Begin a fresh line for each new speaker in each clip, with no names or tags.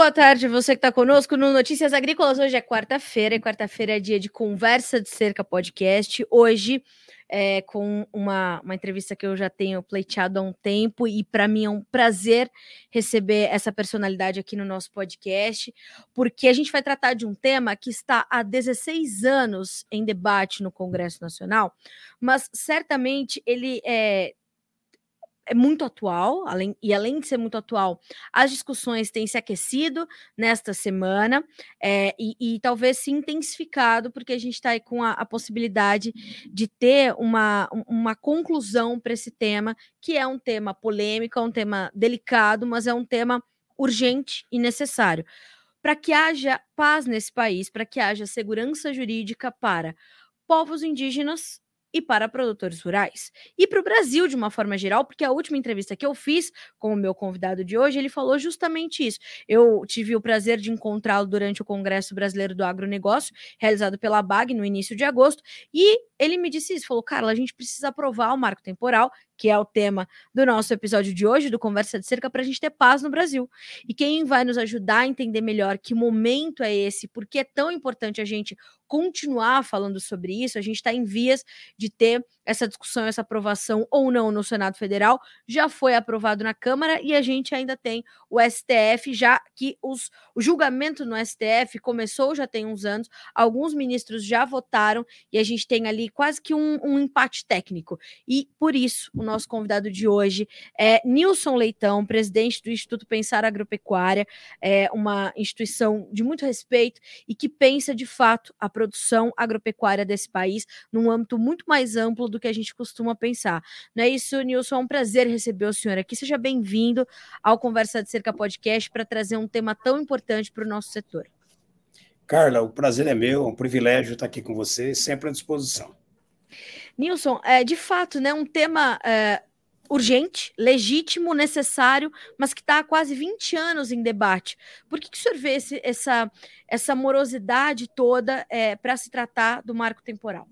Boa tarde, você que está conosco no Notícias Agrícolas. Hoje é quarta-feira, e quarta-feira é dia de Conversa de Cerca Podcast. Hoje, é, com uma, uma entrevista que eu já tenho pleiteado há um tempo, e para mim é um prazer receber essa personalidade aqui no nosso podcast, porque a gente vai tratar de um tema que está há 16 anos em debate no Congresso Nacional, mas certamente ele é, é muito atual, além, e além de ser muito atual, as discussões têm se aquecido nesta semana é, e, e, talvez se intensificado, porque a gente está aí com a, a, possibilidade de ter uma, uma conclusão para esse tema, que é um tema polêmico, é um tema delicado, mas é um tema urgente e necessário. Para que haja paz nesse país, para que haja segurança jurídica para povos indígenas, e para produtores rurais. E para o Brasil, de uma forma geral, porque a última entrevista que eu fiz com o meu convidado de hoje, ele falou justamente isso. Eu tive o prazer de encontrá-lo durante o Congresso Brasileiro do Agronegócio, realizado pela BAG no início de agosto, e ele me disse isso: falou, Carla, a gente precisa aprovar o marco temporal, que é o tema do nosso episódio de hoje, do Conversa de Cerca, para a gente ter paz no Brasil. E quem vai nos ajudar a entender melhor que momento é esse, porque é tão importante a gente continuar falando sobre isso, a gente está em vias de ter essa discussão, essa aprovação ou não no Senado Federal, já foi aprovado na Câmara e a gente ainda tem o STF, já que os, o julgamento no STF começou já tem uns anos, alguns ministros já votaram e a gente tem ali quase que um, um empate técnico. E por isso, o nosso convidado de hoje é Nilson Leitão, presidente do Instituto Pensar Agropecuária, é uma instituição de muito respeito e que pensa de fato a produção agropecuária desse país num âmbito muito mais amplo do que a gente costuma pensar. Não é isso, Nilson? É um prazer receber o senhor aqui. Seja bem-vindo ao Conversa de Cerca Podcast para trazer um tema tão importante para o nosso setor.
Carla, o prazer é meu, é um privilégio estar aqui com você, sempre à disposição.
Nilson, é, de fato, né, um tema é, urgente, legítimo, necessário, mas que está há quase 20 anos em debate. Por que, que o senhor vê esse, essa, essa morosidade toda é, para se tratar do marco temporal?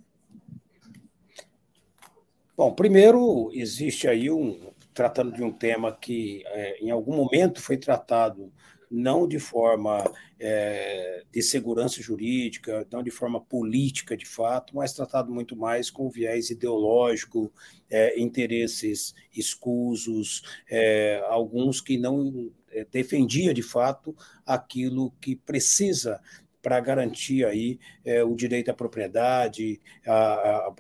Bom, primeiro, existe aí um. tratando de um tema que é, em algum momento foi tratado não de forma é, de segurança jurídica, não de forma política de fato, mas tratado muito mais com viés ideológico, é, interesses escusos, é, alguns que não é, defendia de fato aquilo que precisa para garantir aí é, o direito à propriedade, a,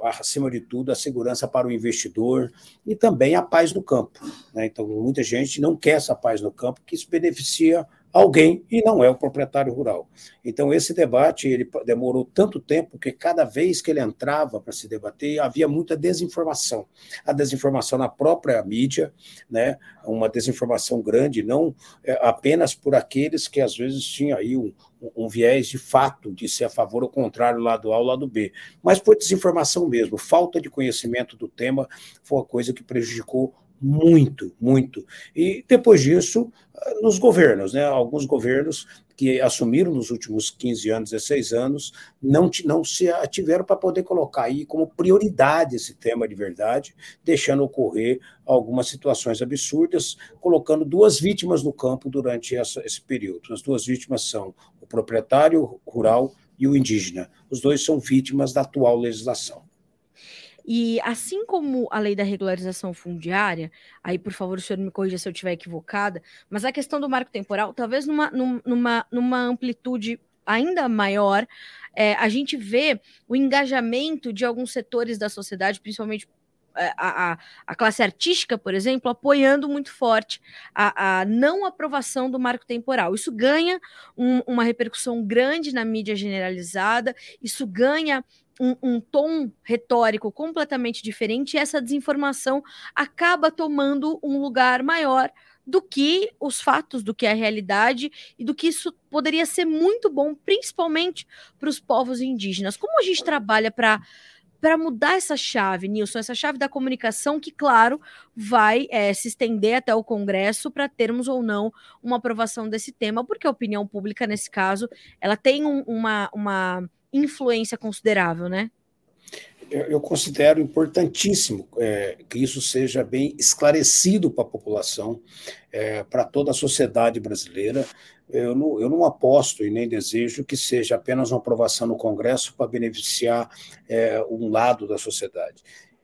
a, acima de tudo, a segurança para o investidor e também a paz no campo. Né? Então, muita gente não quer essa paz no campo, que isso beneficia alguém e não é o proprietário rural. Então esse debate ele demorou tanto tempo que cada vez que ele entrava para se debater havia muita desinformação. A desinformação na própria mídia, né, uma desinformação grande, não é, apenas por aqueles que às vezes tinham aí um, um viés de fato de ser a favor ou contrário, lado A ou lado B, mas por desinformação mesmo, falta de conhecimento do tema foi uma coisa que prejudicou muito, muito. E depois disso, nos governos, né? Alguns governos que assumiram nos últimos 15 anos, 16 anos, não, não se ativeram para poder colocar aí como prioridade esse tema de verdade, deixando ocorrer algumas situações absurdas, colocando duas vítimas no campo durante essa, esse período. As duas vítimas são o proprietário rural e o indígena. Os dois são vítimas da atual legislação.
E assim como a lei da regularização fundiária, aí por favor o senhor me corrija se eu estiver equivocada, mas a questão do marco temporal, talvez numa, numa, numa amplitude ainda maior, é, a gente vê o engajamento de alguns setores da sociedade, principalmente é, a, a, a, classe artística, por exemplo, apoiando muito forte a, a não aprovação do marco temporal. Isso ganha um, uma repercussão grande na mídia generalizada, isso ganha um, um, tom retórico completamente diferente, essa desinformação acaba tomando um lugar maior do que os fatos, do que a realidade e do que isso poderia ser muito bom, principalmente para os povos indígenas. Como a gente trabalha para para mudar essa chave, Nilson, essa chave da comunicação que, claro, vai é, se estender até o Congresso para termos ou não uma aprovação desse tema, porque a opinião pública, nesse caso, ela tem um, uma, uma influência considerável, né?
eu, considero importantíssimo é, que isso seja bem esclarecido para a população, é, para toda a sociedade brasileira. Eu não, eu não aposto e nem desejo que seja apenas uma aprovação no Congresso para beneficiar é, um lado da sociedade.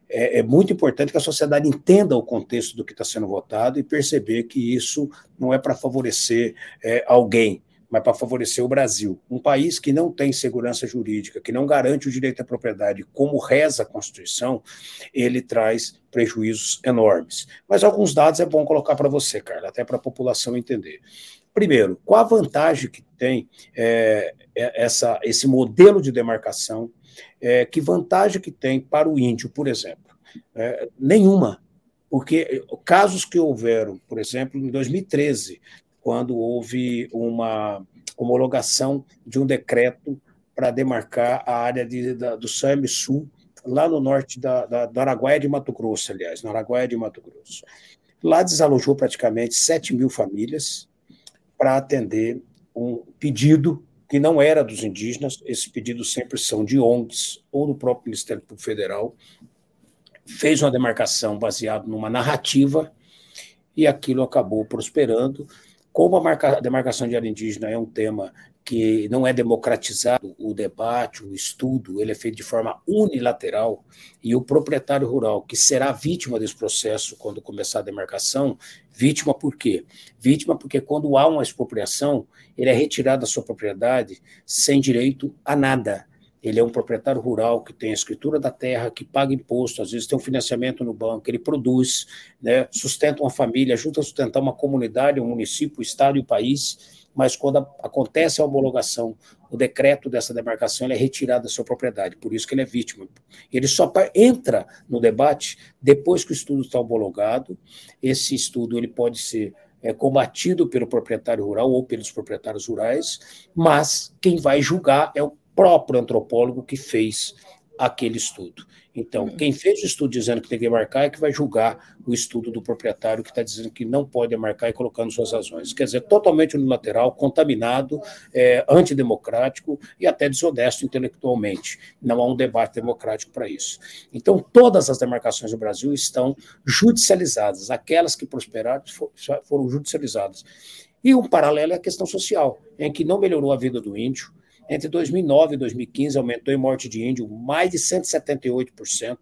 É, é, muito importante que a sociedade entenda o contexto do que está sendo votado e perceber que isso não é para favorecer é, alguém, mas para favorecer o Brasil. Um país que não tem segurança jurídica, que não garante o direito à propriedade, como reza a Constituição, ele traz prejuízos enormes. Mas alguns dados é bom colocar para você, Carla, até para a população entender. Primeiro, qual a vantagem que tem é, é, essa, esse modelo de demarcação? É, que vantagem que tem para o índio, por exemplo? É, nenhuma porque casos que houveram, por exemplo, em 2013, quando houve uma homologação de um decreto para demarcar a área de, da, do SAMI Sul, lá no norte da, da, do Araguaia de Mato Grosso, aliás, no Araguaia de Mato Grosso. Lá desalojou praticamente 7 mil famílias para atender um pedido que não era dos indígenas, esses pedidos sempre são de ONGs ou do próprio Ministério Público Federal, fez uma demarcação baseada numa narrativa e aquilo acabou prosperando. Como a, marca, demarcação de área indígena é um tema que não é democratizado o debate, o estudo, ele é feito de forma unilateral, e o proprietário rural, que será vítima desse processo quando começar a demarcação, vítima por quê? Vítima porque quando há uma expropriação, ele é retirado da sua propriedade sem direito a nada ele é um proprietário rural que tem a escritura da terra, que paga imposto, às vezes tem um financiamento no banco, ele produz, né, sustenta uma família, ajuda a sustentar uma comunidade, um município, o estado e o país, mas quando acontece a homologação, o decreto dessa demarcação é retirado da sua propriedade, por isso que ele é vítima. Ele só entra no debate depois que o estudo está homologado, esse estudo ele pode ser é, combatido pelo proprietário rural ou pelos proprietários rurais, mas quem vai julgar é o próprio antropólogo que fez aquele estudo. Então, quem fez o estudo dizendo que tem que marcar é que vai julgar o estudo do proprietário que está dizendo que não pode marcar e colocando suas razões. Quer dizer, totalmente unilateral, contaminado, é, antidemocrático e até desonesto intelectualmente. Não há um debate democrático para isso. Então, todas as demarcações do Brasil estão judicializadas. Aquelas que prosperaram foram judicializadas. E um paralelo é a questão social, em que não melhorou a vida do índio, entre 2009 e 2015, aumentou em morte de índio mais de 178%,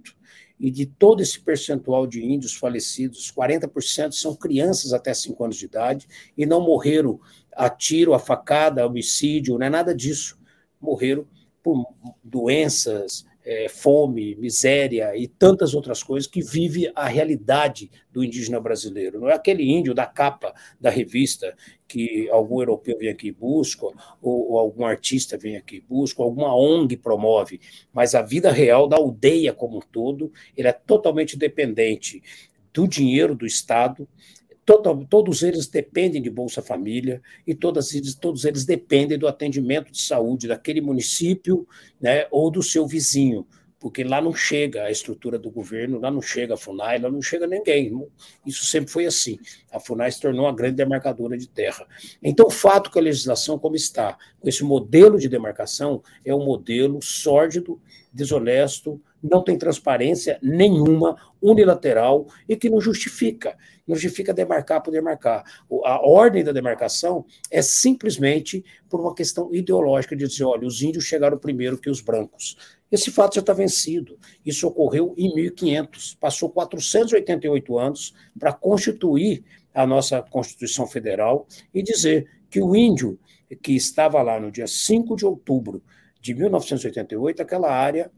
e de todo esse percentual de índios falecidos, 40% são crianças até 5 anos de idade e não morreram a tiro, a facada, a homicídio, não é nada disso. Morreram por doenças, é, fome, miséria e tantas outras coisas que vive a realidade do indígena brasileiro. Não é aquele índio da capa da revista que algum europeu vem aqui e busca, ou, ou algum artista vem aqui e busca, ou alguma ONG promove, mas a vida real da aldeia como um todo, ele é totalmente dependente do dinheiro do Estado, Total, todos eles dependem de Bolsa Família e todas eles, todos eles dependem do atendimento de saúde daquele município né, ou do seu vizinho, porque lá não chega a estrutura do governo, lá não chega a FUNAI, lá não chega ninguém. Isso sempre foi assim. A FUNAI se tornou uma grande demarcadora de terra. Então, o fato que a legislação, como está, com esse modelo de demarcação, é um modelo sórdido, desonesto, não tem transparência nenhuma, unilateral e que não justifica. Não justifica demarcar por demarcar. A ordem da demarcação é simplesmente por uma questão ideológica de dizer: olha, os índios chegaram primeiro que os brancos. Esse fato já está vencido. Isso ocorreu em 1500. Passou 488 anos para constituir a nossa Constituição Federal e dizer que o índio que estava lá no dia 5 de outubro de 1988, aquela área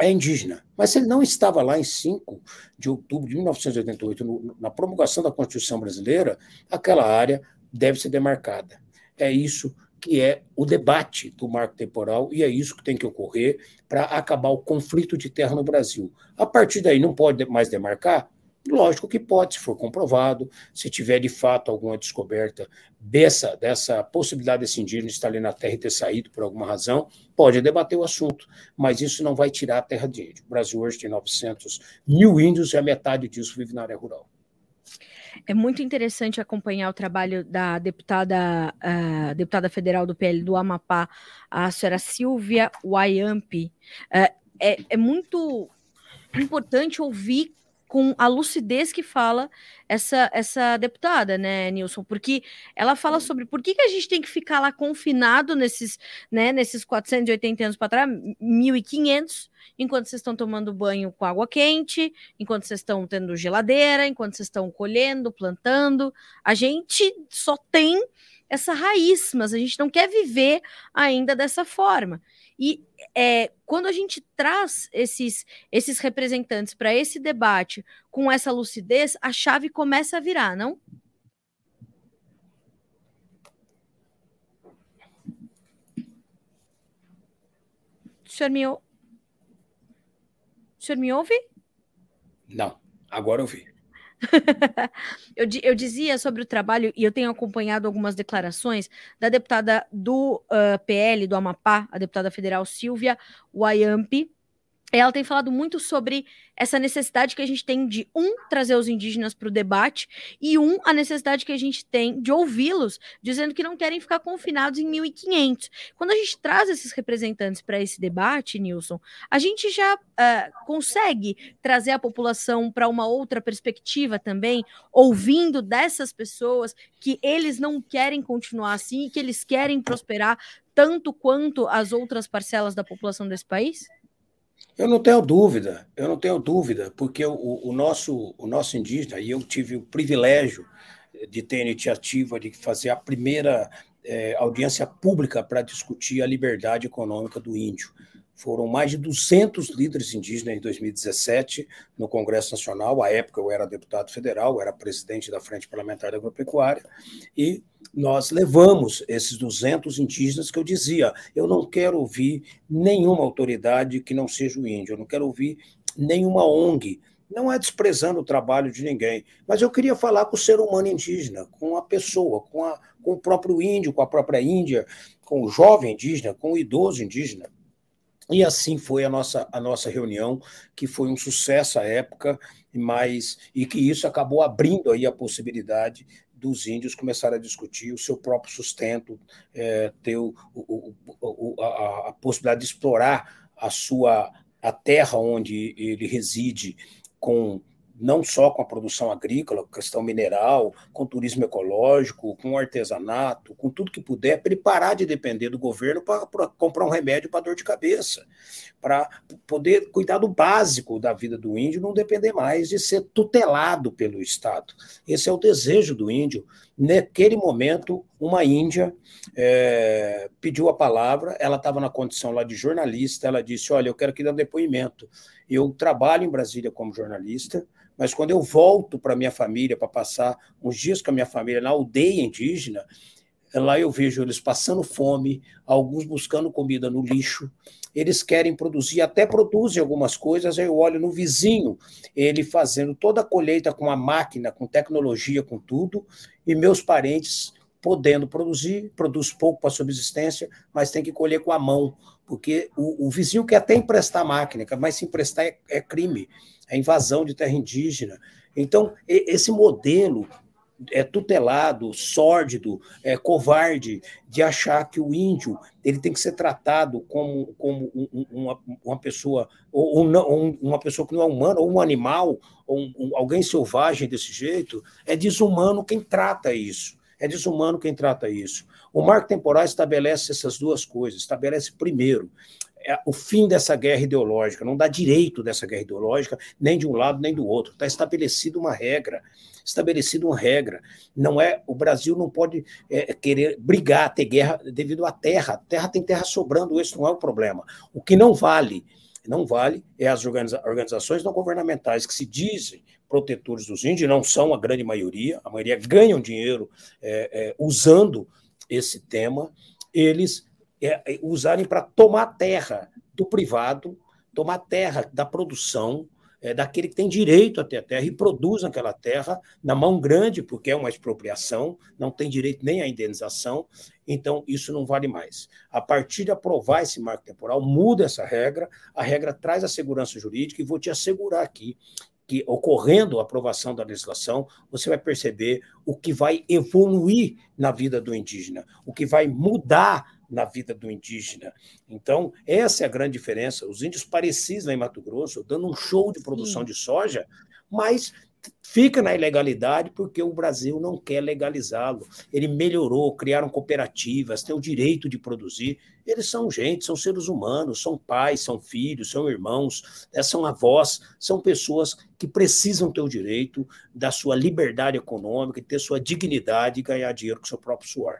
é indígena. Mas se ele não estava lá em 5 de outubro de 1988, no, na promulgação da Constituição brasileira, aquela área deve ser demarcada. É isso que é o debate do marco temporal e é isso que tem que ocorrer para acabar o conflito de terra no Brasil. A partir daí, não pode mais demarcar? Lógico que pode, se for comprovado, se tiver de fato alguma descoberta dessa, dessa possibilidade desse indígena estar ali na terra e ter saído por alguma razão, pode debater o assunto, mas isso não vai tirar a terra de índio. O Brasil hoje tem 900 mil índios e a metade disso vive na área rural.
É muito interessante acompanhar o trabalho da deputada, uh, deputada federal do PL do Amapá, a senhora Silvia Wayampi, uh, é, é muito importante ouvir com a lucidez que fala essa, essa deputada, né, Nilson? Porque ela fala sobre por que, que a gente tem que ficar lá confinado nesses, né, nesses 480 anos para trás, 1500, enquanto vocês estão tomando banho com água quente, enquanto vocês estão tendo geladeira, enquanto vocês estão colhendo, plantando. A gente só tem essa raiz, mas a gente não quer viver ainda dessa forma. E é, quando a gente traz esses, esses representantes para esse debate com essa lucidez, a chave começa a virar, não? O senhor me, o senhor me ouve?
Não, agora eu vi.
eu, eu, dizia sobre o trabalho, e eu tenho acompanhado algumas declarações da deputada do uh, PL do Amapá, a deputada federal Silvia Wayampi, ela tem falado muito sobre essa necessidade que a gente tem de, um, trazer os indígenas para o debate, e, um, a necessidade que a gente tem de ouvi-los, dizendo que não querem ficar confinados em 1.500. Quando a gente traz esses representantes para esse debate, Nilson, a gente já uh, consegue trazer a população para uma outra perspectiva também, ouvindo dessas pessoas que eles não querem continuar assim, que eles querem prosperar tanto quanto as outras parcelas da população desse país?
Eu não tenho dúvida, eu não tenho dúvida, porque o, o, nosso, o nosso indígena, e eu tive o privilégio de ter a iniciativa de fazer a primeira é, audiência pública para discutir a liberdade econômica do índio. Foram mais de 200 líderes indígenas em 2017 no Congresso Nacional. À época eu era deputado federal, eu era presidente da Frente Parlamentar da Agropecuária, e nós levamos esses 200 indígenas que eu dizia, eu não quero ouvir nenhuma autoridade que não seja o índio, eu não quero ouvir nenhuma ONG, não é desprezando o trabalho de ninguém, mas eu queria falar com o ser humano indígena, com a pessoa, com, a, com o próprio índio, com a própria Índia, com o jovem indígena, com o idoso indígena. E assim foi a nossa, a nossa reunião, que foi um sucesso à época, mas e que isso acabou abrindo aí a possibilidade dos índios começarem a discutir o seu próprio sustento, é, ter o, o, o, a, a, possibilidade de explorar a sua a terra onde ele reside com não só com a produção agrícola, questão mineral, com turismo ecológico, com artesanato, com tudo que puder, para ele parar de depender do governo para comprar um remédio para dor de cabeça, para poder cuidar do básico da vida do índio, não depender mais de ser tutelado pelo Estado. Esse é o desejo do índio. Naquele momento, uma índia é, pediu a palavra, ela estava na condição lá de jornalista, ela disse, olha, eu quero que dê um depoimento. Eu trabalho em Brasília como jornalista, mas quando eu volto para minha família, para passar uns dias com a minha família na aldeia indígena, lá eu vejo eles passando fome, alguns buscando comida no lixo, eles querem produzir, até produzem algumas coisas, eu olho no vizinho, ele fazendo toda a colheita com a máquina, com tecnologia, com tudo, e meus parentes podendo produzir, produz pouco para subsistência, mas tem que colher com a mão, porque o, o vizinho quer até emprestar máquina, mas se emprestar é, é crime, é invasão de terra indígena. Então, esse modelo é tutelado, sórdido, é covarde de achar que o índio ele tem que ser tratado como, como uma, uma pessoa ou, ou uma pessoa que não é humana ou um animal ou um, alguém selvagem desse jeito é desumano quem trata isso. É desumano quem trata isso. O marco temporal estabelece essas duas coisas estabelece primeiro é o fim dessa guerra ideológica, não dá direito dessa guerra ideológica, nem de um lado nem do outro. Está estabelecida uma regra, estabelecida uma regra. Não é o Brasil não pode é, querer brigar, ter guerra devido à terra. Terra tem terra sobrando, esse não é o problema. O que não vale, não vale é as organiza organizações não governamentais que se dizem protetores dos índios, não são a grande maioria, a maioria ganham dinheiro é, é, usando esse tema, eles é, é, usarem para tomar terra do privado, tomar terra da produção, é, daquele que tem direito a ter a terra e produz aquela terra na mão grande, porque é uma expropriação, não tem direito nem à indenização, então isso não vale mais. A partir de aprovar esse marco temporal, muda essa regra, a regra traz a segurança jurídica, e vou te assegurar aqui que ocorrendo a aprovação da legislação, você vai perceber o que vai evoluir na vida do indígena, o que vai mudar na vida do indígena. Então, essa é a grande diferença. Os índios parecidos lá em Mato Grosso, dando um show de produção Sim. de soja, mas fica na ilegalidade porque o Brasil não quer legalizá-lo. Ele melhorou, criaram cooperativas, têm o direito de produzir. Eles são gente, são seres humanos, são pais, são filhos, são irmãos, né, são avós, são pessoas que precisam ter o direito da sua liberdade econômica, ter sua dignidade e ganhar dinheiro com seu próprio suor.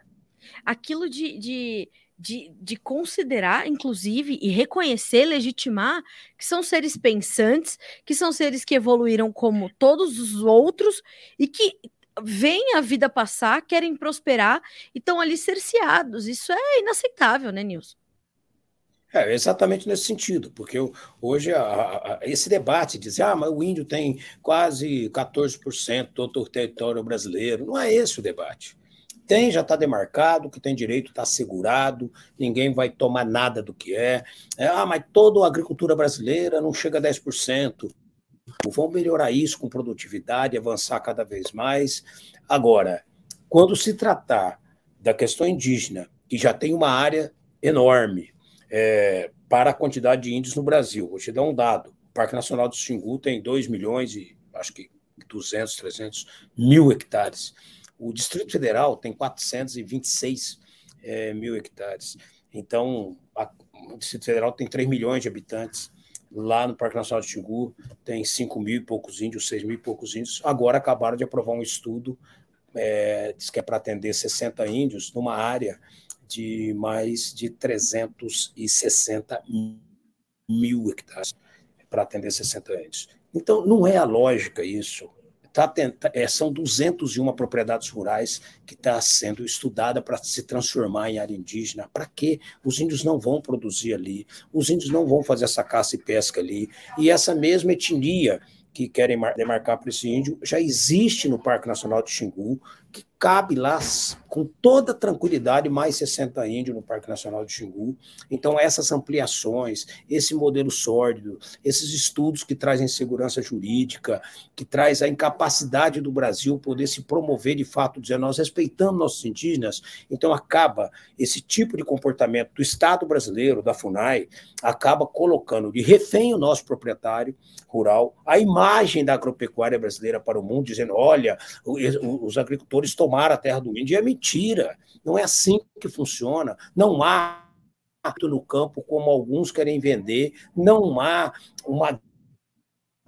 Aquilo de, de de, de considerar, inclusive, e reconhecer, legitimar que são seres pensantes, que são seres que evoluíram como todos os outros e que veem a vida passar, querem prosperar e estão ali cerceados. Isso é inaceitável, né, Nilson?
É, exatamente nesse sentido, porque hoje a, a, esse debate diz ah, mas o índio tem quase 14% do território brasileiro. Não é esse o debate tem, já está demarcado, que tem direito está assegurado, ninguém vai tomar nada do que é. é. Ah, mas toda a agricultura brasileira não chega a 10%. Vamos melhorar isso com produtividade, avançar cada vez mais. Agora, quando se tratar da questão indígena, que já tem uma área enorme é, para a quantidade de índios no Brasil, vou te dar um dado: o Parque Nacional do Xingu tem 2 milhões e acho que 200, 300 mil hectares. O Distrito Federal tem 426 é, mil hectares. Então, a, o Distrito Federal tem 3 milhões de habitantes. Lá no Parque Nacional de Xingu tem 5 mil e poucos índios, 6 mil e poucos índios. Agora acabaram de aprovar um estudo, é, diz que é para atender 60 índios, numa área de mais de 360 mil hectares para atender 60 índios. Então, não é a lógica isso. Tá tenta, é, são 201 propriedades rurais que está sendo estudada para se transformar em área indígena. Para quê? Os índios não vão produzir ali, os índios não vão fazer essa caça e pesca ali. E essa mesma etnia que querem demarcar para esse índio já existe no Parque Nacional de Xingu, que cabe lá com toda tranquilidade mais 60 índios no Parque Nacional de Xingu. Então, essas ampliações, esse modelo sórdido, esses estudos que trazem segurança jurídica, que traz a incapacidade do Brasil poder se promover de fato, dizer nós respeitamos nossos indígenas, então acaba esse tipo de comportamento do Estado brasileiro, da FUNAI, acaba colocando de refém o nosso proprietário rural, a imagem da agropecuária brasileira para o mundo, dizendo, olha, os agricultores tomaram a terra do índio, e é mentira. Não é assim que funciona. Não há no campo como alguns querem vender, não há uma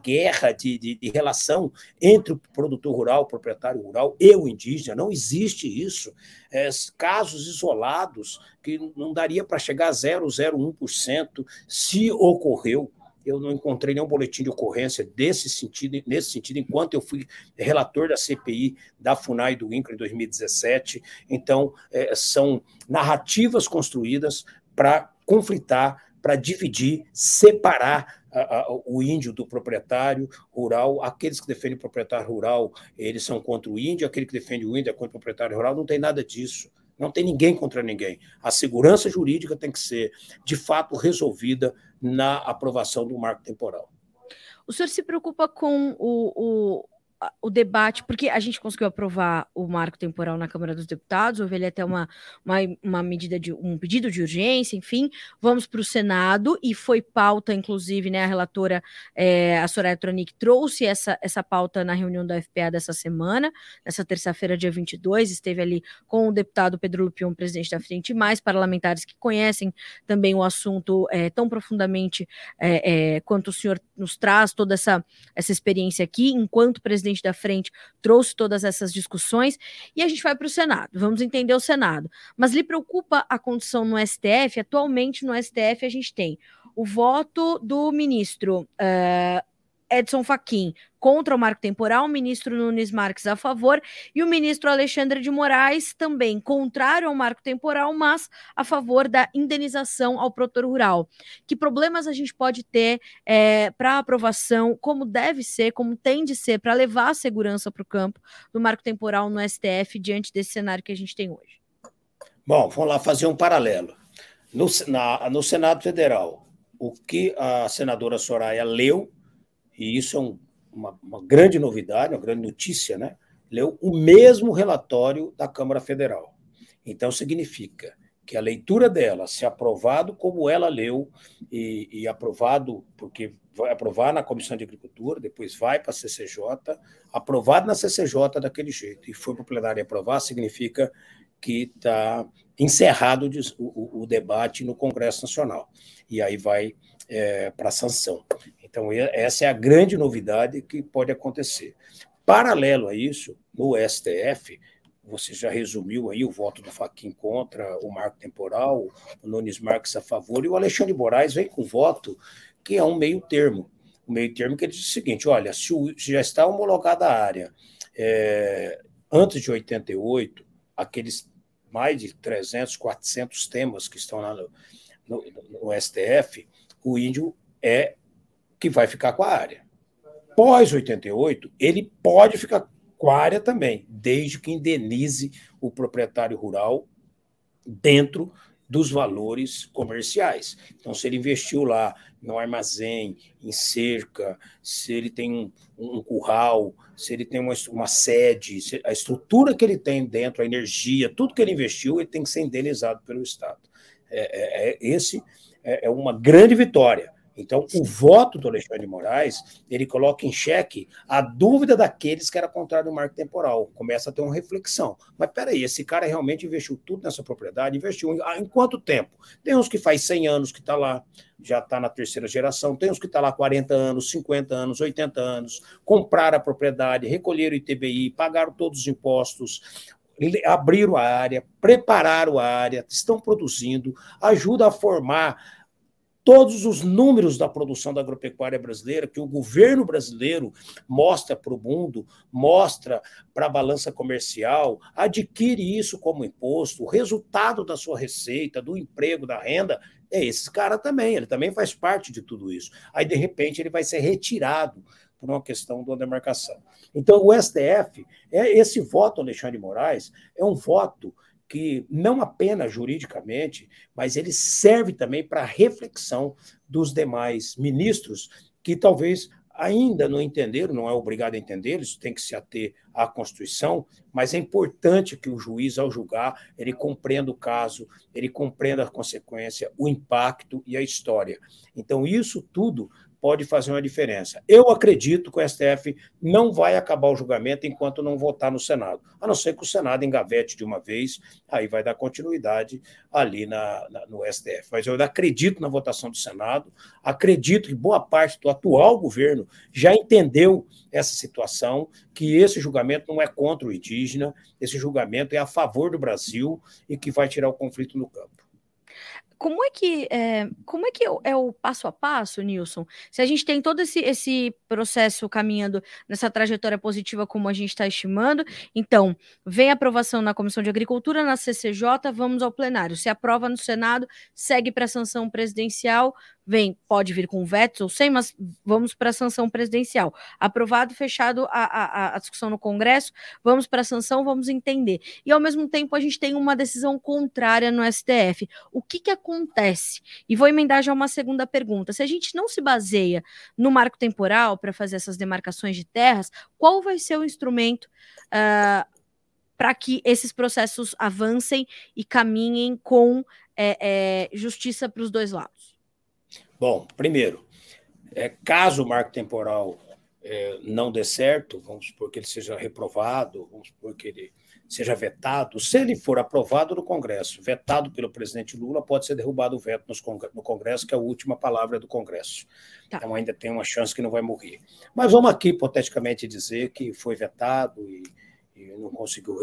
guerra de, de, de, relação entre o produtor rural, o proprietário rural e o indígena. Não existe isso. É, casos isolados que não daria para chegar a 0,01% se ocorreu eu não encontrei nenhum boletim de ocorrência desse sentido, nesse sentido, enquanto eu fui relator da CPI da FUNAI e do INCRA em 2017. Então, é, são narrativas construídas para conflitar, para dividir, separar a, a, o índio do proprietário rural. Aqueles que defendem o proprietário rural, eles são contra o índio, aquele que defende o índio é contra o proprietário rural, não tem nada disso. Não tem ninguém contra ninguém. A segurança jurídica tem que ser, de fato, resolvida na aprovação do marco temporal.
O senhor se preocupa com o, o o debate, porque a gente conseguiu aprovar o marco temporal na Câmara dos Deputados, houve ali até uma, uma, uma medida de um pedido de urgência, enfim, vamos para o Senado e foi pauta, inclusive, né? A relatora, é, a Soraya Tronic, trouxe essa, essa pauta na reunião da FPA dessa semana, nessa terça-feira, dia 22, esteve ali com o deputado Pedro Lupion, presidente da Frente, e mais parlamentares que conhecem também o assunto é, tão profundamente é, é, quanto o senhor nos traz, toda essa, essa experiência aqui, enquanto presidente presidente da frente trouxe todas essas discussões e a gente vai para o Senado. Vamos entender o Senado. Mas lhe preocupa a condição no STF? Atualmente no STF a gente tem o voto do ministro uh, Edson Fachin contra o marco temporal, o ministro Nunes Marques a favor e o ministro Alexandre de Moraes também contrário ao marco temporal, mas a favor da indenização ao produtor rural. Que problemas a gente pode ter é, para aprovação, como deve ser, como tem de ser, para levar a segurança para o campo do marco temporal no STF diante desse cenário que a gente tem hoje?
Bom, vamos lá fazer um paralelo. No, na, no Senado Federal, o que a senadora Soraya leu e isso é um, uma, uma, grande novidade, uma grande notícia, né? leu o mesmo relatório da Câmara Federal. Então, significa que a leitura dela, se aprovado como ela leu e, e aprovado, porque vai aprovar na Comissão de Agricultura, depois vai para a CCJ, aprovado na CCJ daquele jeito, e foi para o plenário aprovar, significa que está encerrado o, o, debate no Congresso Nacional. E aí vai é, para a sanção. Então, essa é a grande novidade que pode acontecer. Paralelo a isso, no STF, você já resumiu aí o voto do Faquin contra o marco temporal, o Nunes Marques a favor, e o Alexandre Moraes vem com voto que é um meio termo. Um meio termo que diz o seguinte: olha, se já está homologada a área é, antes de 88, aqueles mais de 300, 400 temas que estão lá no, no, no STF, o índio é que vai ficar com a área. Pós 88, ele pode ficar com a área também, desde que indenize o proprietário rural dentro dos valores comerciais. Então, se ele investiu lá no armazém, em cerca, se ele tem um, um curral, se ele tem uma, uma sede, a estrutura que ele tem dentro, a energia, tudo que ele investiu, ele tem que ser indenizado pelo Estado. É, é, é esse é, é uma grande vitória. Então, o voto do Alexandre de Moraes, ele coloca em xeque a dúvida daqueles que era contrário ao marco temporal. Começa a ter uma reflexão. Mas peraí, esse cara realmente investiu tudo nessa propriedade? Investiu em, ah, em quanto tempo? Tem uns que faz 100 anos que está lá, já está na terceira geração. Tem uns que está lá 40 anos, 50 anos, 80 anos. Compraram a propriedade, recolheram o ITBI, pagaram todos os impostos, abriram a área, prepararam a área, estão produzindo, ajuda a formar todos os números da produção da agropecuária brasileira, que o governo brasileiro mostra para o mundo, mostra para a balança comercial, adquire isso como imposto, o resultado da sua receita, do emprego, da renda, é esse cara também, ele também faz parte de tudo isso. Aí, de repente, ele vai ser retirado por uma questão da demarcação. Então, o STF, é esse voto, Alexandre de Moraes, é um voto que não apenas juridicamente, mas ele serve também para reflexão dos demais ministros que talvez ainda não entenderam, não é obrigado a entender, isso tem que se ater à Constituição, mas é importante que o juiz, ao julgar, ele compreenda o caso, ele compreenda a consequência, o impacto e a história. Então, isso tudo pode fazer uma diferença. Eu acredito que o STF não vai acabar o julgamento enquanto não votar no Senado, a não ser que o Senado engavete de uma vez, aí vai dar continuidade ali na, na, no STF. Mas eu acredito na votação do Senado, acredito que boa parte do atual governo já entendeu essa situação, que esse julgamento não é contra o indígena, esse julgamento é a favor do Brasil e que vai tirar o conflito no campo.
Como é que é, como é que é o passo a passo, Nilson? Se a gente tem todo esse, esse processo caminhando nessa trajetória positiva como a gente está estimando, então vem a aprovação na Comissão de Agricultura, na CCJ, vamos ao plenário. Se aprova no Senado, segue para a sanção presidencial, vem, pode vir com vetos ou sem, mas vamos para a sanção presidencial. Aprovado, fechado a, a, a discussão no Congresso, vamos para a sanção, vamos entender. E ao mesmo tempo a gente tem uma decisão contrária no STF. O que, que acontece? E vou emendar já uma segunda pergunta. Se a gente não se baseia no marco temporal para fazer essas demarcações de terras, qual vai ser o instrumento uh, para que esses processos avancem e caminhem com é, é, justiça para os dois lados?
Bom, primeiro, é, caso o marco temporal é, não dê certo, vamos supor que ele seja reprovado, vamos supor que ele seja vetado, se ele for aprovado no Congresso, vetado pelo presidente Lula, pode ser derrubado o veto no Congresso, que é a última palavra do Congresso. Tá. Então ainda tem uma chance que não vai morrer. Mas vamos aqui, hipoteticamente, dizer que foi vetado e, e não conseguiu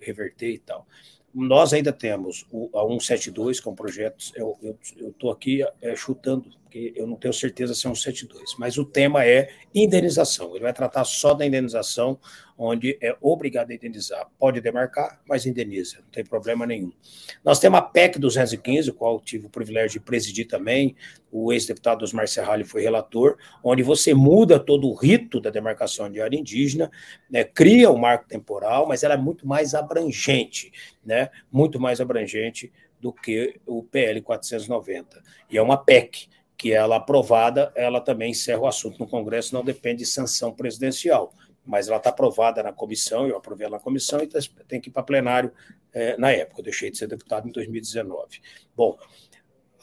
reverter e tal. Nós ainda temos o, a 172, que é um projeto, eu estou aqui é, chutando, porque eu não tenho certeza se é um 172, mas o tema é indenização. Ele vai tratar só da indenização onde é obrigado a indenizar. Pode demarcar, mas indeniza, não tem problema nenhum. Nós temos a PEC 215, o qual tive o privilégio de presidir também, o ex-deputado Osmar Serralho foi relator, onde você muda todo o rito da demarcação de área indígena, né, cria o um marco temporal, mas ela é muito mais abrangente, né, muito mais abrangente do que o PL 490. E é uma PEC, que ela aprovada, ela também encerra o assunto no Congresso, não depende de sanção presidencial mas ela está aprovada na comissão, eu aprovei ela na comissão e tá, tem que ir para plenário é, na época. Eu deixei de ser deputado em 2019. Bom,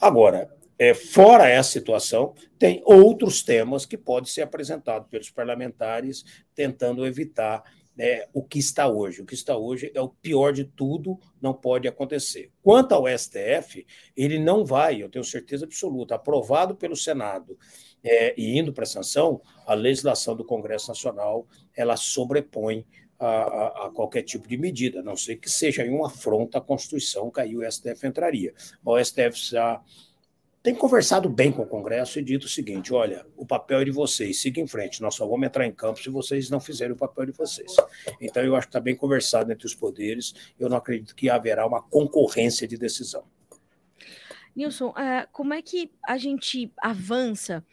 agora, é, fora essa situação, tem outros temas que podem ser apresentados pelos parlamentares tentando evitar né, o que está hoje. O que está hoje é o pior de tudo, não pode acontecer. Quanto ao STF, ele não vai, eu tenho certeza absoluta, aprovado pelo Senado é, e indo para a sanção, a legislação do Congresso Nacional ela sobrepõe a, a, a, qualquer tipo de medida, a não ser que seja uma afronta à Constituição, que aí o STF entraria. O STF já tem conversado bem com o Congresso e dito o seguinte: olha, o papel é de vocês, siga em frente, nós só vamos entrar em campo se vocês não fizerem o papel de vocês. Então, eu acho que está bem conversado entre os poderes, eu não acredito que haverá uma concorrência de decisão.
Nilson, uh, como é que a gente avança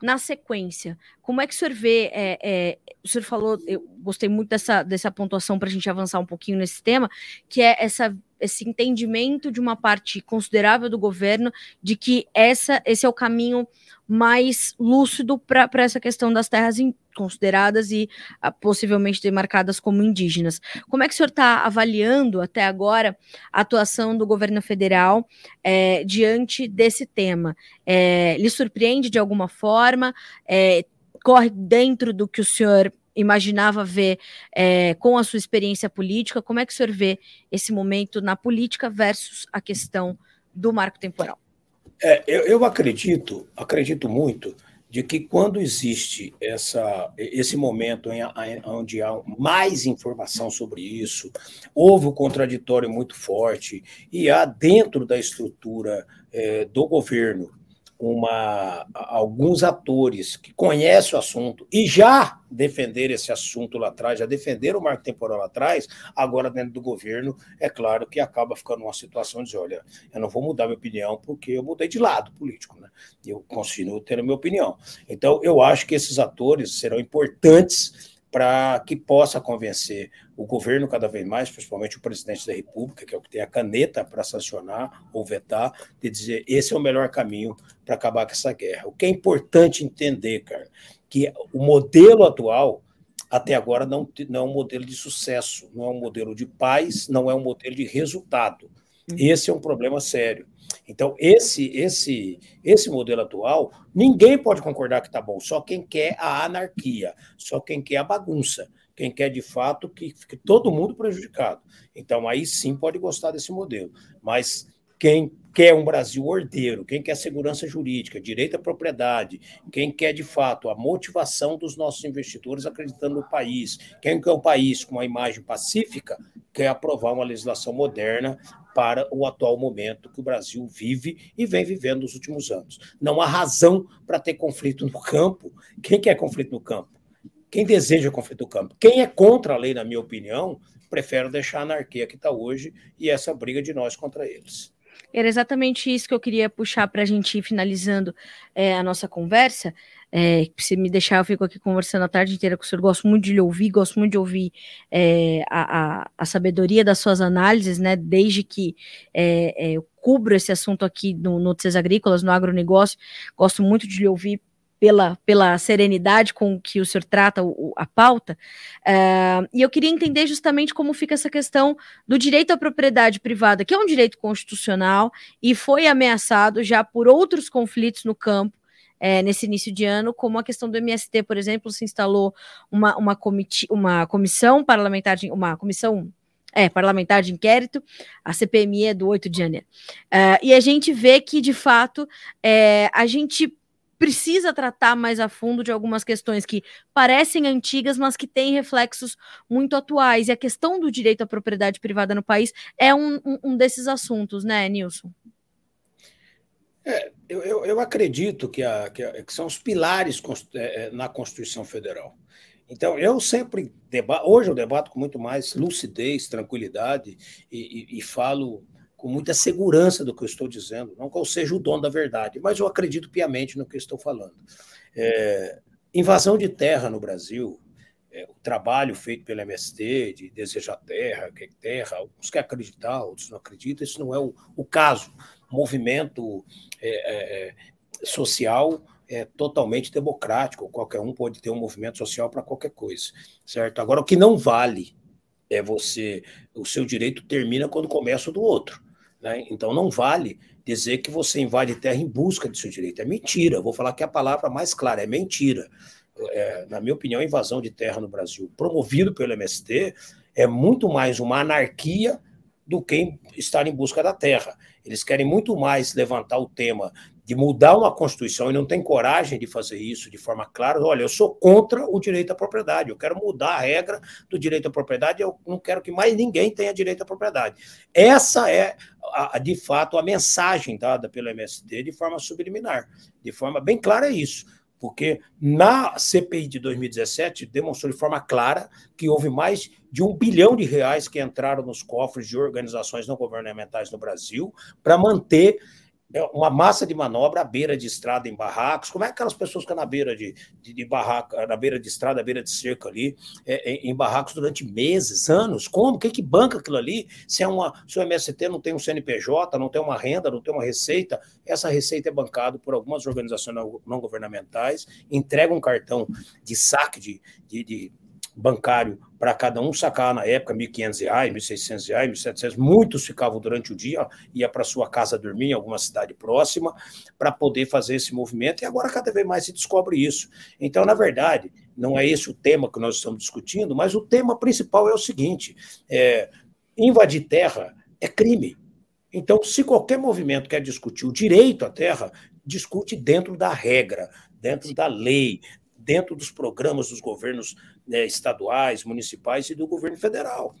na sequência? Como é que o senhor vê? É, é, o senhor falou, eu gostei muito dessa, dessa pontuação para a gente avançar um pouquinho nesse tema, que é essa esse entendimento de uma parte considerável do governo de que essa, esse é o caminho mais lúcido para essa questão das terras consideradas e ah, possivelmente demarcadas como indígenas. Como é que o senhor está avaliando até agora a atuação do governo federal é, diante desse tema? É, lhe surpreende de alguma forma? É, corre dentro do que o senhor imaginava ver é, com a sua experiência política? Como é que o senhor vê esse momento na política versus a questão do marco temporal?
É, eu, eu, acredito, acredito muito de que quando existe essa, esse momento em, em, onde há mais informação sobre isso, houve um contraditório muito forte e há dentro da estrutura é, do governo uma, alguns atores que conhecem o assunto e já defenderam esse assunto lá atrás, já defenderam o marco temporal lá atrás, agora dentro do governo, é claro que acaba ficando uma situação de, olha, eu não vou mudar minha opinião porque eu mudei de lado político, né? Eu continuo tendo minha opinião. Então, eu acho que esses atores serão importantes para que possa convencer o governo cada vez mais, principalmente o presidente da República, que é o que tem a caneta para sancionar ou vetar, de dizer esse é o melhor caminho para acabar com essa guerra. O que é importante entender, cara, que o modelo atual até agora não, não é um modelo de sucesso, não é um modelo de paz, não é um modelo de resultado. Uhum. Esse é um problema sério. Então, esse, esse, esse modelo atual, ninguém pode concordar que está bom, só quem quer a anarquia, só quem quer a bagunça, quem quer de fato que fique todo mundo prejudicado. Então, aí sim pode gostar desse modelo. Mas quem quer um Brasil ordeiro, quem quer segurança jurídica, direito à propriedade, quem quer de fato a motivação dos nossos investidores acreditando no país, quem quer um país com uma imagem pacífica, quer aprovar uma legislação moderna para o atual momento que o Brasil vive e vem vivendo nos últimos anos. Não há razão para ter conflito no campo. Quem quer conflito no campo? Quem deseja conflito no campo? Quem é contra a lei, na minha opinião, prefere deixar a anarquia que está hoje e essa briga de nós contra eles.
Era exatamente isso que eu queria puxar para a gente ir finalizando é, a nossa conversa. É, se me deixar, eu fico aqui conversando a tarde inteira com o senhor. Gosto muito de lhe ouvir, gosto muito de ouvir é, a, a, a, sabedoria das suas análises, né? Desde que é, é eu cubro esse assunto aqui no Notícias Agrícolas, no agronegócio, gosto muito de lhe ouvir pela, pela serenidade com que o senhor trata o, a pauta. Uh, e eu queria entender justamente como fica essa questão do direito à propriedade privada, que é um direito constitucional e foi ameaçado já por outros conflitos no campo é, nesse início de ano, como a questão do MST, por exemplo, se instalou uma, uma, comiti, uma comissão parlamentar, de, uma comissão é, parlamentar de inquérito, a CPMI é do 8 de janeiro. Uh, e a gente vê que, de fato, é, a gente precisa tratar mais a fundo de algumas questões que parecem antigas, mas que têm reflexos muito atuais. E a questão do direito à propriedade privada no país é um, um, um desses assuntos, né, Nilson?
É, eu, eu, eu, acredito que, a, que, a, que, são os pilares é, é, na Constituição Federal. Então, eu sempre debato, hoje eu debato com muito mais lucidez, tranquilidade e, e, e falo com muita segurança do que eu estou dizendo, não que eu seja o dono da verdade, mas eu acredito piamente no que eu estou falando. É, invasão de terra no Brasil, é, o trabalho feito pelo MST de desejar terra, que terra, uns querem acreditar, outros não acreditam, isso não é o, o caso movimento é, é, social é totalmente democrático, qualquer um pode ter um movimento social para qualquer coisa, certo? Agora, o que não vale é você, o seu direito termina quando começa o do outro, né? Então, não vale dizer que você invade terra em busca de seu direito, é mentira, vou falar que a palavra mais clara é mentira. É, na minha opinião, a invasão de terra no Brasil, promovido pelo MST, é muito mais uma anarquia do que estar em busca da terra. Eles querem muito mais levantar o tema de mudar uma Constituição e não tem coragem de fazer isso de forma clara, olha, eu sou contra o direito à propriedade, eu quero mudar a regra do direito à propriedade, eu não quero que mais ninguém tenha direito à propriedade. Essa é, de fato, a mensagem dada pelo MST de forma subliminar, de forma bem clara é isso. Porque na CPI de 2017 demonstrou de forma clara que houve mais de um bilhão de reais que entraram nos cofres de organizações não governamentais no Brasil para manter uma massa de manobra à beira de estrada em barracos. Como é que aquelas pessoas ficam na beira de, de, de barraco, na beira de estrada, na beira de cerca ali, é, em, em, barracos durante meses, anos? Como? Quem que banca aquilo ali? Se, é uma, se o MST não tem um CNPJ, não tem uma renda, não tem uma receita, essa receita é bancada por algumas organizações não, não governamentais, entrega um cartão de saque de, de, de bancário para cada um sacar na época R$ 1.500, R$ 1.600, R$ 1.700. Muitos ficavam durante o dia, ia para sua casa dormir em alguma cidade próxima para poder fazer esse movimento e agora cada vez mais se descobre isso. Então, na verdade, não é esse o tema que nós estamos discutindo, mas o tema principal é o seguinte: é, invadir terra é crime. Então, se qualquer movimento quer discutir o direito à terra, discute dentro da regra, dentro da lei, dentro dos programas dos governos né, estaduais, municipais e do governo federal.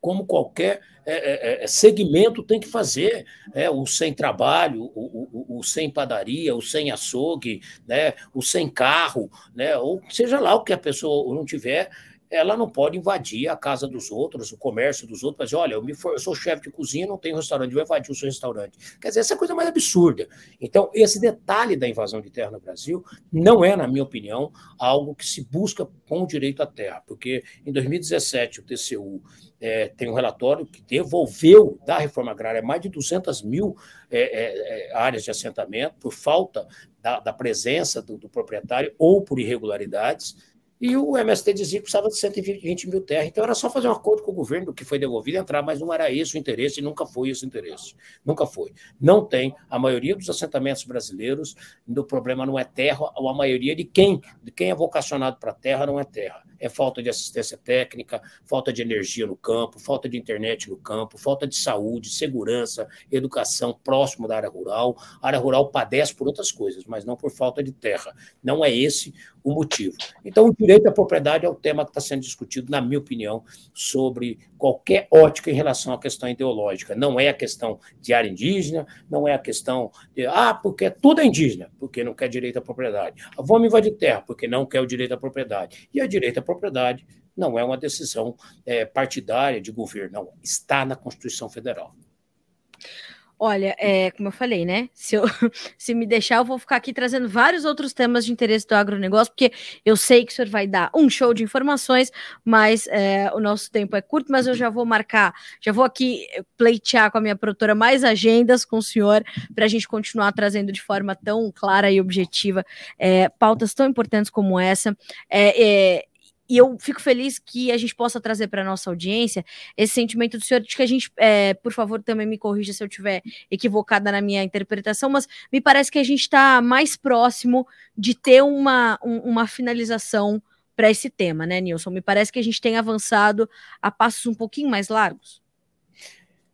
Como qualquer é, é, é, é segmento tem que fazer, é, o sem trabalho, o, o, o, sem padaria, o sem açougue, né, o sem carro, né, ou seja lá o que a pessoa não tiver, ela não pode invadir a casa dos outros, o comércio dos outros, dizer, olha, eu, me for, eu sou chefe de cozinha, não tenho restaurante, vou invadir o seu restaurante. Quer dizer, essa é a coisa mais absurda. Então, esse detalhe da invasão de terra no Brasil não é, na minha opinião, algo que se busca com o direito à terra, porque em 2017 o TCU é, tem um relatório que devolveu da reforma agrária mais de 200 mil é, é, é, áreas de assentamento por falta da, da presença do, do proprietário ou por irregularidades, e o MST dizia que precisava de 120 mil terras. Então era só fazer um acordo com o governo que foi devolvido e entrar, mas não era esse o interesse e nunca foi esse o interesse. Nunca foi. Não tem. A maioria dos assentamentos brasileiros, o problema não é terra, ou a maioria de quem, de quem é vocacionado para terra não é terra é falta de assistência técnica, falta de energia no campo, falta de internet no campo, falta de saúde, segurança, educação próximo da área rural. A área rural padece por outras coisas, mas não por falta de terra. Não é esse o motivo. Então, o direito à propriedade é o tema que está sendo discutido, na minha opinião, sobre qualquer ótica em relação à questão ideológica. Não é a questão de área indígena, não é a questão de, ah, porque tudo é indígena, porque não quer direito à propriedade. Vamos invadir terra, porque não quer o direito à propriedade. E a direito à propriedade não é uma decisão é, partidária de governo, não. Está na Constituição Federal.
Olha, é, como eu falei, né? Se, eu, se me deixar, eu vou ficar aqui trazendo vários outros temas de interesse do agronegócio, porque eu sei que o senhor vai dar um show de informações, mas é, o nosso tempo é curto, mas eu já vou marcar, já vou aqui pleitear com a minha produtora mais agendas com o senhor, para a gente continuar trazendo de forma tão clara e objetiva é, pautas tão importantes como essa. É, é e eu fico feliz que a gente possa trazer para nossa audiência esse sentimento do senhor de que a gente, é, por favor, também me corrija se eu estiver equivocada na minha interpretação, mas me parece que a gente está mais próximo de ter uma, um, uma finalização para esse tema, né, Nilson? Me parece que a gente tem avançado a passos um pouquinho mais largos.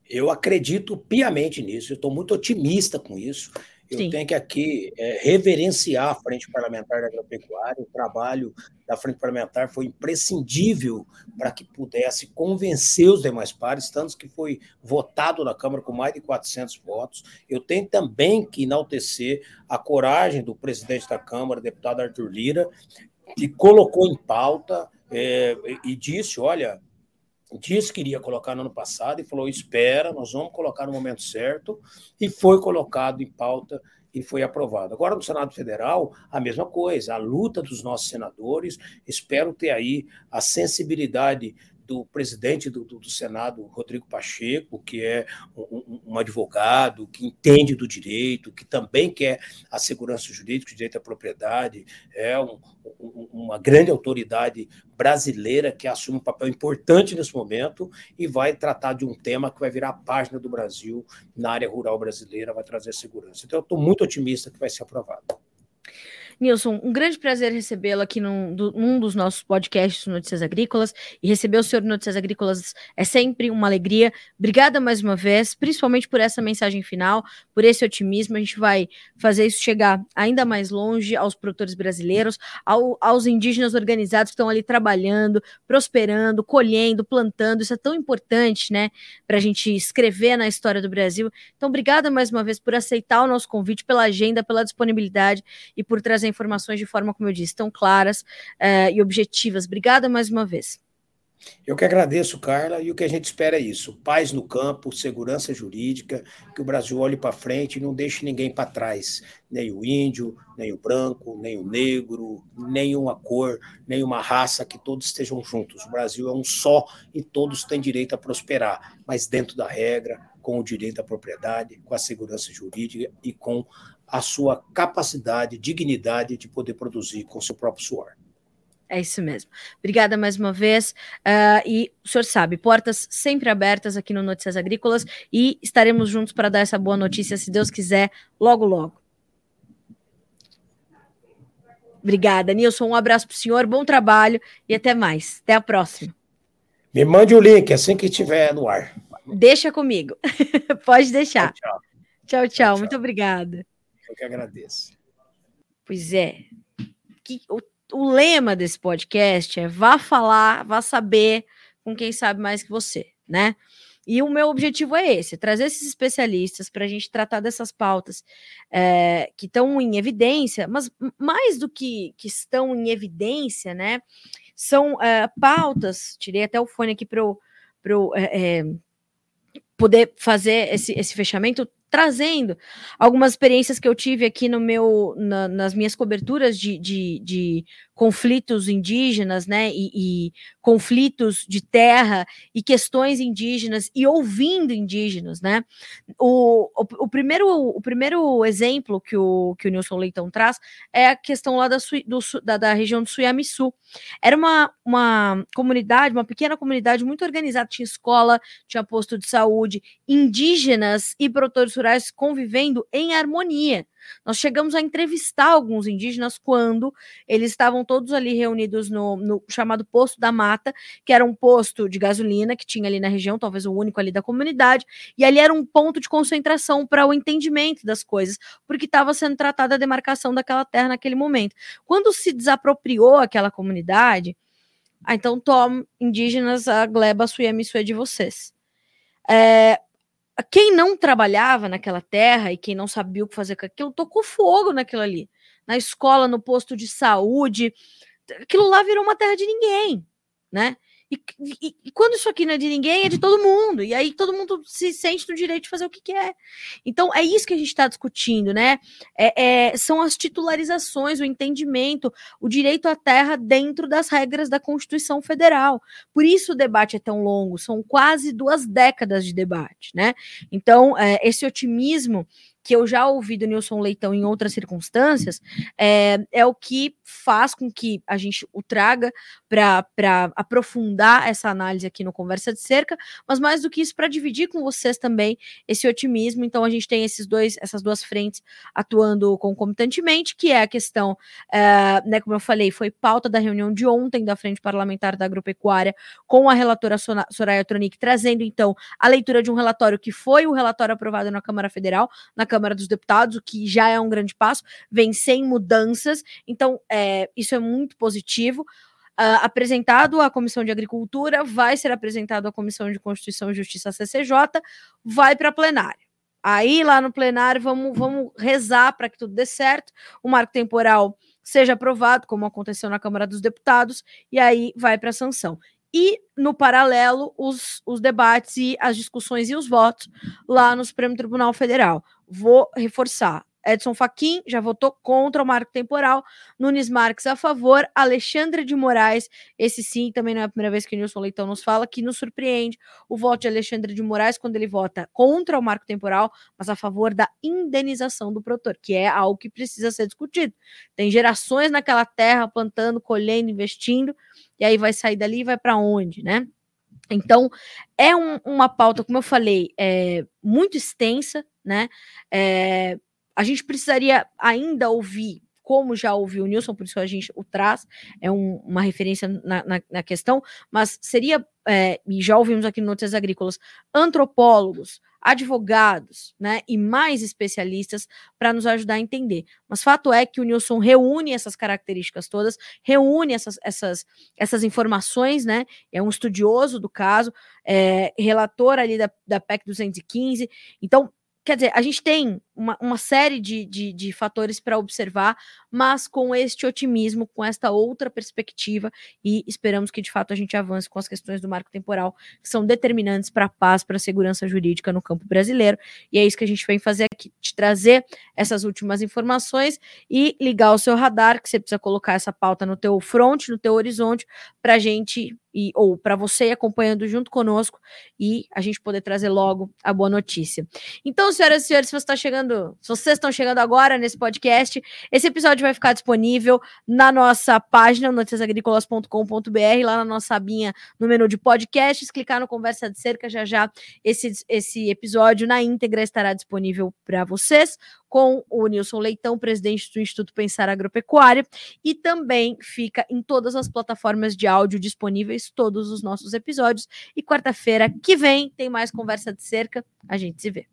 Eu acredito piamente nisso, estou muito otimista com isso. Eu Sim. tenho que aqui é, reverenciar a Frente Parlamentar da Agropecuária. O trabalho da Frente Parlamentar foi imprescindível para que pudesse convencer os demais pares, tanto que foi votado na Câmara com mais de 400 votos. Eu tenho também que enaltecer a coragem do presidente da Câmara, deputado Arthur Lira, que colocou em pauta é, e disse: olha, disse que iria colocar no ano passado e falou: espera, nós vamos colocar no momento certo, e foi colocado em pauta e foi aprovado. Agora, no Senado Federal, a mesma coisa, a luta dos nossos senadores, espero ter aí a sensibilidade do presidente do, do, do, Senado, Rodrigo Pacheco, que é um, um, advogado que entende do direito, que também quer a segurança jurídica, o direito à propriedade, é um, uma grande autoridade brasileira que assume um papel importante nesse momento e vai tratar de um tema que vai virar a página do Brasil na área rural brasileira, vai trazer segurança. Então, eu estou muito otimista que vai ser aprovado.
Nilson, um grande prazer recebê-lo aqui num, do, num, dos nossos podcasts Notícias Agrícolas. E receber o senhor Notícias Agrícolas é sempre uma alegria. Obrigada mais uma vez, principalmente por essa mensagem final, por esse otimismo. A gente vai fazer isso chegar ainda mais longe aos produtores brasileiros, ao, aos indígenas organizados que estão ali trabalhando, prosperando, colhendo, plantando. Isso é tão importante, né, para a gente escrever na história do Brasil. Então, obrigada mais uma vez por aceitar o nosso convite, pela agenda, pela disponibilidade e por trazer informações de forma, como eu disse, tão claras uh, e objetivas. Obrigada mais uma vez.
Eu que agradeço, Carla, e o que a gente espera é isso: paz no campo, segurança jurídica, que o Brasil olhe para frente e não deixe ninguém para trás, nem o índio, nem o branco, nem o negro, nenhuma cor, nenhuma raça, que todos estejam juntos. O Brasil é um só e todos têm direito a prosperar, mas dentro da regra, com o direito à propriedade, com a segurança jurídica e com a sua capacidade, dignidade de poder produzir com seu próprio suor.
É isso mesmo. Obrigada mais uma vez. Uh, e o senhor sabe, portas sempre abertas aqui no Notícias Agrícolas e estaremos juntos para dar essa boa notícia, se Deus quiser, logo, logo. Obrigada, Nilson. Um abraço para o senhor, bom trabalho e até mais. Até a próxima.
Me mande o link assim que estiver no ar.
Deixa comigo. Pode deixar. Tchau, tchau. tchau, tchau. Muito obrigada.
Eu que agradeço.
Pois é. Que, o, o lema desse podcast é vá falar, vá saber com quem sabe mais que você, né? E o meu objetivo é esse: trazer esses especialistas para a gente tratar dessas pautas é, que estão em evidência, mas mais do que, que estão em evidência, né? São é, pautas. Tirei até o fone aqui para eu, é, poder fazer esse, esse fechamento trazendo. Algumas experiências que eu tive aqui no meu na, nas minhas coberturas de, de, de, conflitos indígenas, né, e, e, conflitos de terra e questões indígenas e ouvindo indígenas, né. O, o, o, primeiro o primeiro exemplo que o que o Nilson Leitão traz é a questão lá da, do, da, da região do Suiamiçu. Era uma, uma comunidade, uma pequena comunidade muito organizada, tinha escola, tinha posto de saúde, indígenas e produtores rurais convivendo em harmonia. Nós chegamos a entrevistar alguns indígenas quando eles estavam todos ali reunidos no, no, chamado Posto da Mata, que era um posto de gasolina que tinha ali na região, talvez o único ali da comunidade, e ali era um ponto de concentração para o entendimento das coisas, porque estava sendo tratada a demarcação daquela terra naquele momento. Quando se desapropriou aquela comunidade, ah, então toma indígenas a gleba suemi é de vocês. É, quem não trabalhava naquela terra e quem não sabia o que fazer com aquilo, tocou fogo naquilo ali. Na escola, no posto de saúde. Aquilo lá virou uma terra de ninguém, né? E, e, e, quando isso aqui não é de ninguém, é de todo mundo. E aí todo mundo se sente no direito de fazer o que quer. Então é isso que a gente está discutindo, né? É, é, são as titularizações, o entendimento, o direito à terra dentro das regras da Constituição Federal. Por isso o debate é tão longo, são quase duas décadas de debate, né? Então, é, esse otimismo que eu já ouvi do Nilson Leitão em outras circunstâncias, é, é o que faz com que a gente o traga para aprofundar essa análise aqui no Conversa de Cerca, mas mais do que isso, para dividir com vocês também esse otimismo. Então, a gente tem esses dois, essas duas frentes atuando concomitantemente, que é a questão, é, né, como eu falei, foi pauta da reunião de ontem da Frente Parlamentar da Agropecuária, com a relatora Soraya Tronic, trazendo então a leitura de um relatório que foi o relatório aprovado na Câmara Federal, na Câmara dos Deputados, o que já é um grande passo, vem sem mudanças, então é, isso é muito positivo. Uh, apresentado à Comissão de Agricultura, vai ser apresentado à Comissão de Constituição e Justiça, CCJ, vai para plenário. Aí, lá no plenário, vamos, vamos rezar para que tudo dê certo, o marco temporal seja aprovado, como aconteceu na Câmara dos Deputados, e aí vai para a sanção e, no paralelo, os, os debates e as discussões e os votos lá no Supremo Tribunal Federal. Vou reforçar. Edson Fachin já votou contra o marco temporal, Nunes Marques a favor, Alexandre de Moraes, esse sim, também não é a primeira vez que o Nilson Leitão nos fala, que nos surpreende o voto de Alexandre de Moraes quando ele vota contra o marco temporal, mas a favor da indenização do produtor, que é algo que precisa ser discutido. Tem gerações naquela terra plantando, colhendo, investindo, e aí vai sair dali e vai para onde, né? Então, é um, uma pauta, como eu falei, é, muito extensa, né? É, a gente precisaria ainda ouvir, como já ouviu o Nilson, por isso a gente o traz, é um, uma referência na, na, na, questão, mas seria, é, e já ouvimos aqui no Notícias Agrícolas, antropólogos, advogados, né, e mais especialistas para nos ajudar a entender. Mas fato é que o Nilson reúne essas características todas, reúne essas, essas, essas informações, né, é um estudioso do caso, é, relator ali da, da PEC 215, então Quer dizer, a gente tem uma, uma série de, de, de fatores para observar, mas com este otimismo, com esta outra perspectiva, e esperamos que de fato a gente avance com as questões do marco temporal, que são determinantes para a paz, para a segurança jurídica no campo brasileiro. E é isso que a gente vem fazer aqui, te trazer essas últimas informações e ligar o seu radar, que você precisa colocar essa pauta no teu front, no teu horizonte, para a gente e, ou para você acompanhando junto conosco e a gente poder trazer logo a boa notícia. Então, senhoras e senhores, se você está chegando, se vocês estão chegando agora nesse podcast, esse episódio vai ficar disponível na nossa página noticiasagricolas.com.br, lá na nossa abinha no menu de podcasts, clicar no Conversa de Cerca já já esse, esse episódio na íntegra estará disponível para vocês com o Nilson Leitão, presidente do Instituto Pensar Agropecuária, e também fica em todas as plataformas de áudio disponíveis, todos os nossos episódios. E quarta-feira que vem tem mais conversa de cerca. A gente se vê.